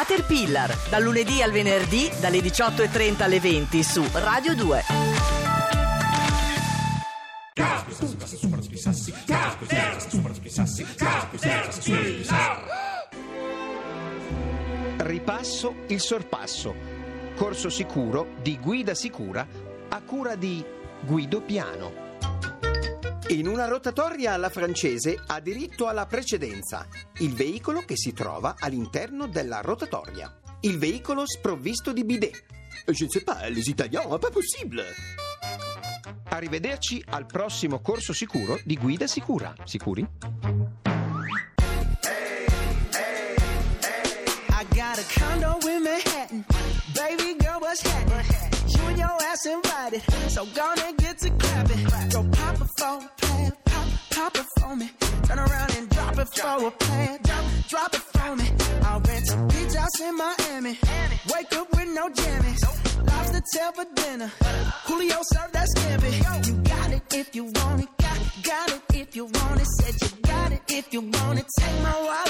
Caterpillar, dal lunedì al venerdì dalle 18.30 alle 20 su Radio 2. Ripasso il sorpasso. Corso sicuro di guida sicura a cura di Guido Piano. In una rotatoria alla francese ha diritto alla precedenza il veicolo che si trova all'interno della rotatoria. Il veicolo sprovvisto di bidet. Je ne sais pas, les Italiens, pas possible. Arrivederci al prossimo corso sicuro di guida sicura. Sicuri? I got a condo in Manhattan. Baby girl, what's happening? You and your ass invited. So gonna get to clapping. Go pop a plan. Pop, it for me. Turn around and drop it for a plan. Drop, drop it for me. I'll rent a beach house in Miami. Wake up with no jammies. Lobster tail for dinner. Julio served that scampi. You got it if you want it. Got, got it if you want it. Said you got it if you want it. Take my wallet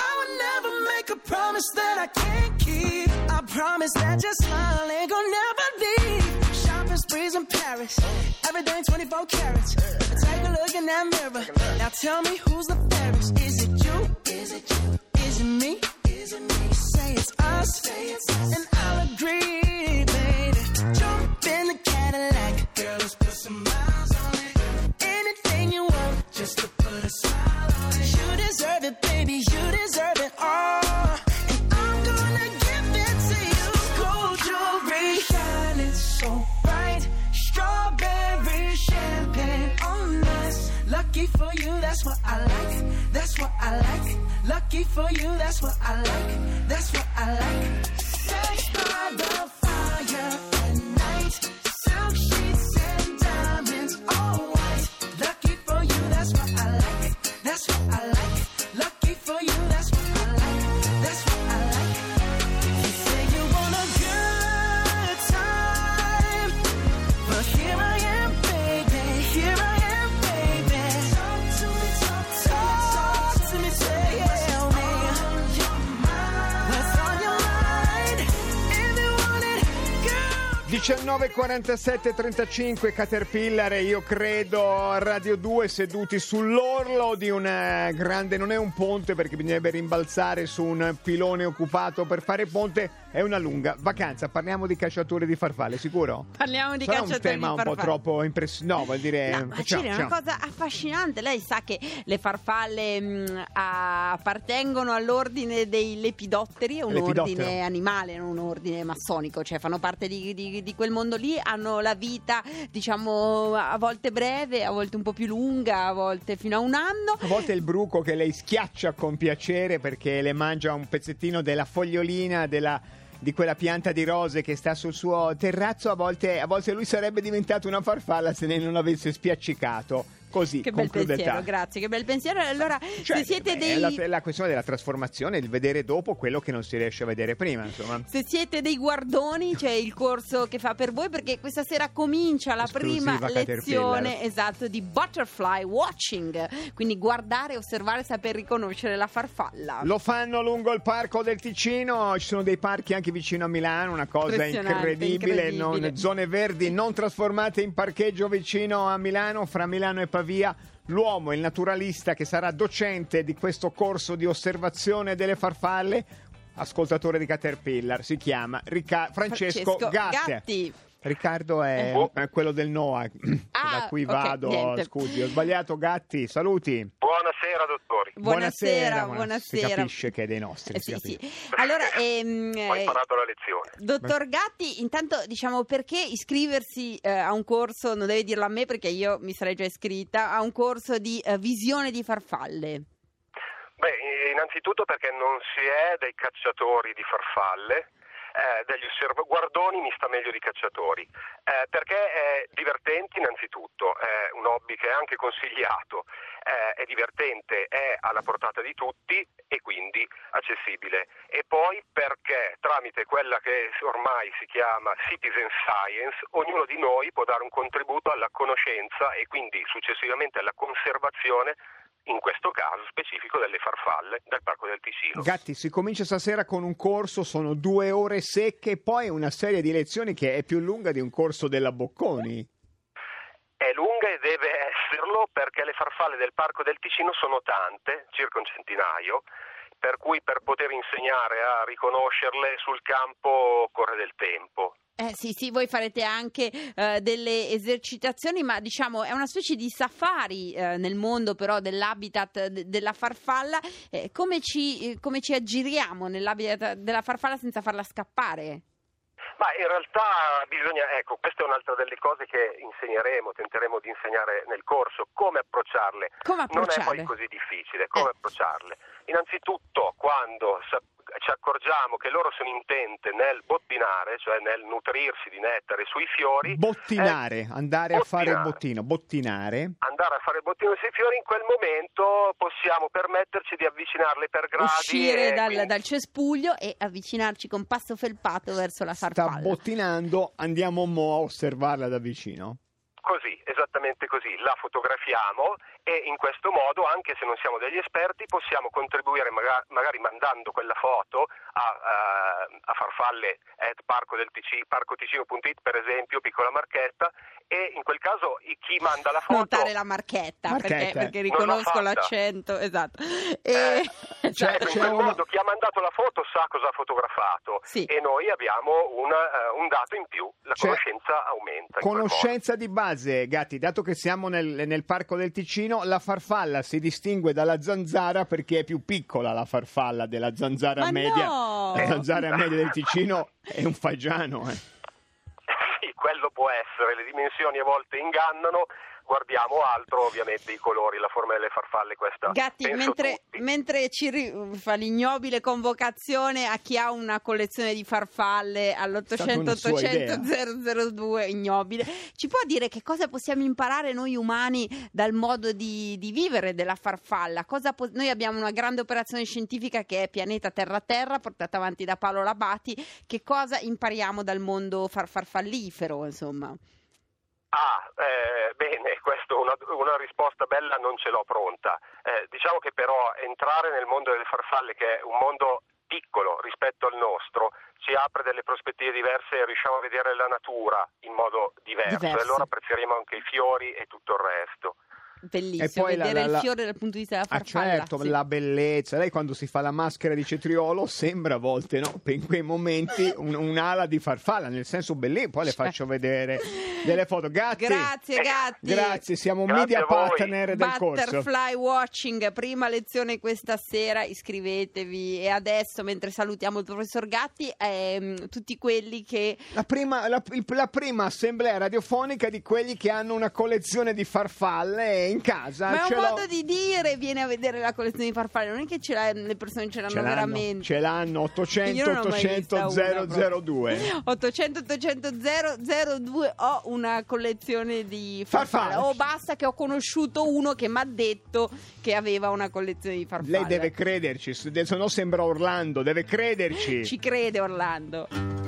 promise that I can't keep. I promise that your smile ain't gonna never leave. Shopping sprees in Paris. Everything 24 carats. Take a look in that mirror. Now tell me who's the fairest. Is it you? Is it you? Is it me? Is it me? Say it's us. Say it's us. And I'll agree, baby. 1947 35 Caterpillar e io credo Radio 2 seduti sull'orlo di una grande non è un ponte perché bisognerebbe rimbalzare su un pilone occupato per fare ponte è una lunga vacanza parliamo di cacciatori di farfalle sicuro? Parliamo di Sarà cacciatori un tema di un po' farfalle. troppo impressionante no vuol dire No, ma facciamo, Ciri, è una cosa affascinante. Lei sa che le farfalle mh, a- appartengono all'ordine dei lepidotteri, è un Lepidottero. ordine animale, non un ordine massonico, cioè fanno parte di, di- di quel mondo lì, hanno la vita, diciamo, a volte breve, a volte un po' più lunga, a volte fino a un anno. A volte il bruco che lei schiaccia con piacere perché le mangia un pezzettino della fogliolina della- di quella pianta di rose che sta sul suo terrazzo, a volte, a volte lui sarebbe diventato una farfalla se lei non avesse spiaccicato. Così, Che bel il pensiero, grazie, che bel pensiero. Allora, Cioè, se siete beh, dei... è la, la questione della trasformazione, il vedere dopo quello che non si riesce a vedere prima, insomma. Se siete dei guardoni, c'è il corso che fa per voi perché questa sera comincia la Esclusiva prima lezione esatto di butterfly watching, quindi guardare, osservare, saper riconoscere la farfalla. Lo fanno lungo il parco del Ticino, ci sono dei parchi anche vicino a Milano, una cosa incredibile, incredibile. non- zone verdi non trasformate in parcheggio vicino a Milano, fra Milano e Pavia. L'uomo, il naturalista che sarà docente di questo corso di osservazione delle farfalle, ascoltatore di Caterpillar, si chiama Ricca- Francesco, Gatte. Gatti. Riccardo è, Oh. è quello del NOA, Ah, da cui vado. niente. Scusi, ho sbagliato. Gatti, saluti. Buonasera, dottori. Buonasera, buona- buonasera. Si capisce che è dei nostri. Eh, sì, sì. Allora, ehm, Ho eh, imparato la lezione. dottor Gatti, intanto diciamo perché iscriversi eh, a un corso, non deve dirlo a me perché io mi sarei già iscritta, a un corso di eh, visione di farfalle. Beh, innanzitutto perché non si è dei cacciatori di farfalle, eh, degli guardoni mi sta meglio di cacciatori, eh, perché è divertente innanzitutto, è un hobby che è anche consigliato, eh, è divertente, è alla portata di tutti e quindi accessibile. E poi perché tramite quella che ormai si chiama citizen science, ognuno di noi può dare un contributo alla conoscenza e quindi successivamente alla conservazione in questo caso specifico delle farfalle del Parco del Ticino. Gatti, si comincia stasera con un corso, sono due ore secche, poi una serie di lezioni che è più lunga di un corso della Bocconi. È lunga e deve esserlo perché le farfalle del Parco del Ticino sono tante, circa un centinaio, per cui per poter insegnare a riconoscerle sul campo occorre del tempo. Eh sì, sì, voi farete anche eh, delle esercitazioni, ma diciamo è una specie di safari eh, nel mondo però dell'habitat de- della farfalla. Eh, come, ci, eh, come ci aggiriamo nell'habitat della farfalla senza farla scappare? Ma in realtà bisogna, ecco, questa è un'altra delle cose che insegneremo, tenteremo di insegnare nel corso, come approcciarle. Come Non è approcciarle? poi così difficile, come Eh. approcciarle. Innanzitutto quando ci accorgiamo che loro sono intente nel bottinare, cioè nel nutrirsi di nettare sui fiori, Bottinare, eh, andare a fare il bottinare. bottino, bottinare. andare a fare il bottino sui fiori, in quel momento possiamo permetterci di avvicinarle per gradi. Uscire e dal, quindi- dal cespuglio e avvicinarci con passo felpato verso la Sta farfalla. bottinando, andiamo mo a osservarla da vicino. Così, esattamente così, la fotografiamo e in questo modo, anche se non siamo degli esperti, possiamo contribuire maga- magari mandando quella foto a, a, a farfalle at parco del TC, parcoticino.it per esempio, piccola marchetta, e in quel caso chi manda la foto... Notare la marchetta, Marchetta. Perché, perché riconosco l'accento, esatto. Eh, E- Cioè, in c'è quel una- modo chi ha mandato la foto sa cosa ha fotografato Sì. e noi abbiamo una, eh, un dato in più, la Cioè, conoscenza aumenta. Conoscenza di base, Gatti, dato che siamo nel, nel parco del Ticino, la farfalla si distingue dalla zanzara perché è più piccola la farfalla della zanzara Ma media. no! La zanzara media del Ticino è un fagiano. eh. Sì, quello può essere, le dimensioni a volte ingannano, guardiamo altro, ovviamente i colori, la forma delle farfalle, questa Gatti, mentre, mentre ci ri- fa l'ignobile convocazione a chi ha una collezione di farfalle stata una all'800 sua 800 002 ignobile, ci può dire che cosa possiamo imparare noi umani dal modo di, di vivere della farfalla? Cosa po- noi abbiamo una grande operazione scientifica che è Pianeta Terra Terra, portata avanti da Paolo Labati. Che cosa impariamo dal mondo far- farfallifero, insomma? Ah, eh, bene, questa una, una risposta bella non ce l'ho pronta. Eh, diciamo che però entrare nel mondo delle farfalle, che è un mondo piccolo rispetto al nostro, ci apre delle prospettive diverse e riusciamo a vedere la natura in modo diverso. Diverso. E allora apprezzeremo anche i fiori e tutto il resto. Bellissimo, poi la- vedere la- il la- fiore dal punto di vista della Ah, farfalla. certo, sì. la bellezza. Lei quando si fa la maschera di cetriolo sembra a volte, no? In quei momenti un- un'ala di farfalla, nel senso bellissimo. Poi le Cioè. faccio vedere delle foto. Gatti, Grazie, Gatti. grazie, siamo Grazie media partner del corso. Butterfly Watching, prima lezione questa sera, iscrivetevi e adesso mentre salutiamo il professor Gatti, ehm, tutti quelli che La prima, la- il- la prima assemblea radiofonica di quelli che hanno una collezione di farfalle in casa. ma è un modo di dire viene a vedere la collezione di farfalle, non è che ce l'ha- le persone ce l'hanno, ce l'hanno, veramente. ce l'hanno 800 Io non ho mai 800 vista una, 002. 800 800 002 ho una collezione di farfalle. O basta che ho conosciuto uno che mi ha detto che aveva una collezione di farfalle. Lei deve crederci, se no sembra Orlando, deve crederci. Ci crede Orlando.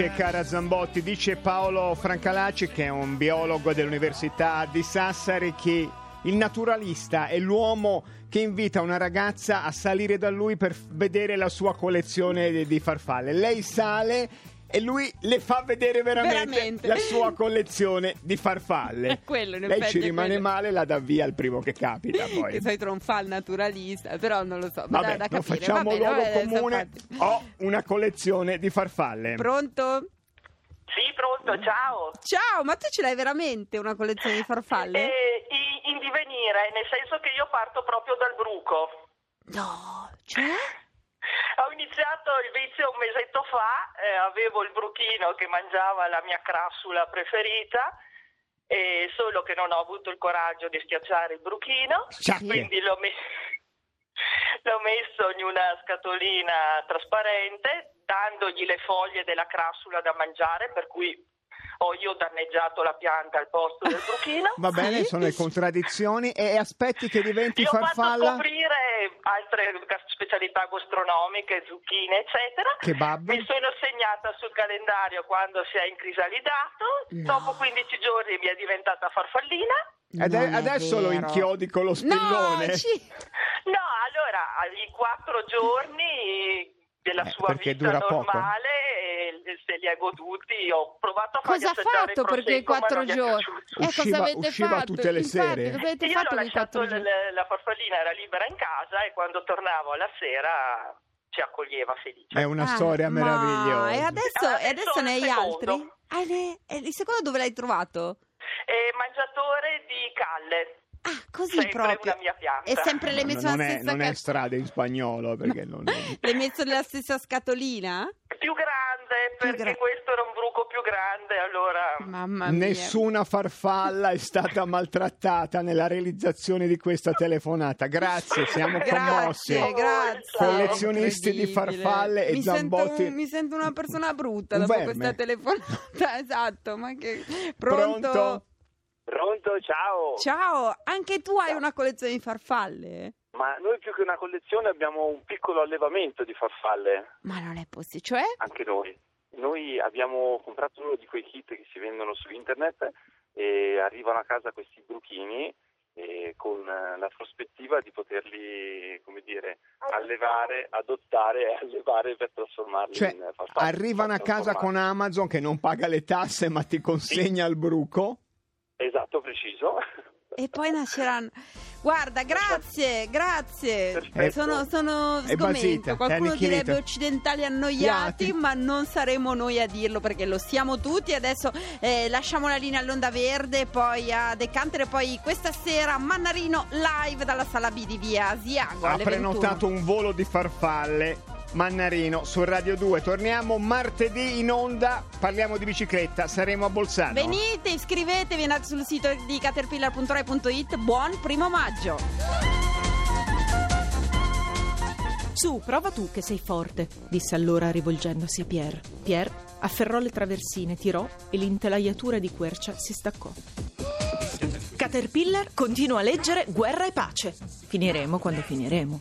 Dice cara Zambotti, dice Paolo Francalaci che è un biologo dell'Università di Sassari che il naturalista è l'uomo che invita una ragazza a salire da lui per vedere la sua collezione di farfalle. Lei sale e lui le fa vedere veramente, Veramente. la sua collezione di farfalle. È quello, in Lei effetti ci rimane quello. male, la dà via al primo che capita poi. Che fa il naturalista, però non lo so. ma Vabbè, da, da non facciamo Va bene, luogo vabbè, comune. Ho una collezione di farfalle. Pronto? Sì, pronto, ciao. Ciao, ma tu ce l'hai veramente una collezione di farfalle? Eh, in divenire, nel senso che io parto proprio dal bruco. No, cioè? Ho iniziato il vizio un mesetto fa, eh, avevo il bruchino che mangiava la mia crassula preferita, e solo che non ho avuto il coraggio di schiacciare il bruchino, Sciacche. quindi l'ho, me- l'ho messo in una scatolina trasparente, dandogli le foglie della crassula da mangiare, per cui ho io danneggiato la pianta al posto del bruchino. Va bene, sono le contraddizioni e aspetti che diventi Io ho fatto farfalla. Altre specialità gastronomiche, zucchine, eccetera. Kebab. Mi sono segnata sul calendario quando si è in crisalidato. Dopo 15 giorni mi è diventata farfallina. Ade- adesso lo vero. inchiodi con lo spillone. No, ci- No, allora, i quattro giorni della Eh, sua vita normale se li ha goduti. Ho provato a fargli Cosa ha assaggiare fatto il per quei quattro non giorni? Eh, Usciva- cosa avete usciva fatto? tutte le Infatti, sere. Cosa avete Io fatto l'ho quei lasciato, quattro giorni? l- la farfallina era libera in casa e quando tornavo alla sera ci accoglieva felice. È una Ah, storia ma- meravigliosa. E adesso, e Adesso adesso ne hai altri? Ah, ne- e il secondo dove l'hai trovato? E mangiatore di calle. Ah, così Sempre proprio. una mia pianta. E sempre l'hai messo non, nella è, stessa non è strada in spagnolo perché non L'hai messo nella stessa scatolina? Più grande, Più perché gra- questo era un bruco più grande, allora... Mamma mia. Nessuna farfalla è stata maltrattata nella realizzazione di questa telefonata. Grazie, siamo commossi. Grazie, grazie. Collezionisti di farfalle e mi sento, Zambotti. un- mi sento una persona brutta Un dopo verme. questa telefonata. Esatto, ma che... Pronto? Pronto? Pronto, ciao. Ciao, anche tu hai una collezione di farfalle? Ma noi più che una collezione abbiamo un piccolo allevamento di farfalle, Ma non è possibile, cioè? anche noi. Noi abbiamo comprato uno di quei kit che si vendono su internet e arrivano a casa questi bruchini e con eh, la prospettiva di poterli, come dire, allevare, adottare e allevare per trasformarli Cioè, in farfalle. arrivano a casa con. Amazon che non paga le tasse ma ti consegna il bruco. Esatto, preciso. E poi nasceranno. Guarda, grazie, grazie. Perfetto. Sono, sono sgomento. Qualcuno direbbe occidentali annoiati, Iati. ma non saremo noi a dirlo perché lo siamo tutti. Adesso eh, lasciamo la linea all'Onda Verde, poi a Decantere, poi questa sera Mannarino live dalla sala B di via Asiago. Ha alle 21. prenotato un volo di farfalle Mannarino su Radio 2. Torniamo martedì in onda, parliamo di bicicletta, saremo a Bolzano. Venite, iscrivetevi, andate sul sito di caterpillar.rai.it. Buon primo maggio! Su, prova tu che sei forte, disse allora rivolgendosi a Pierre. Pierre afferrò le traversine, tirò e l'intelaiatura di quercia si staccò. Caterpillar continua a leggere Guerra e pace. Finiremo quando finiremo.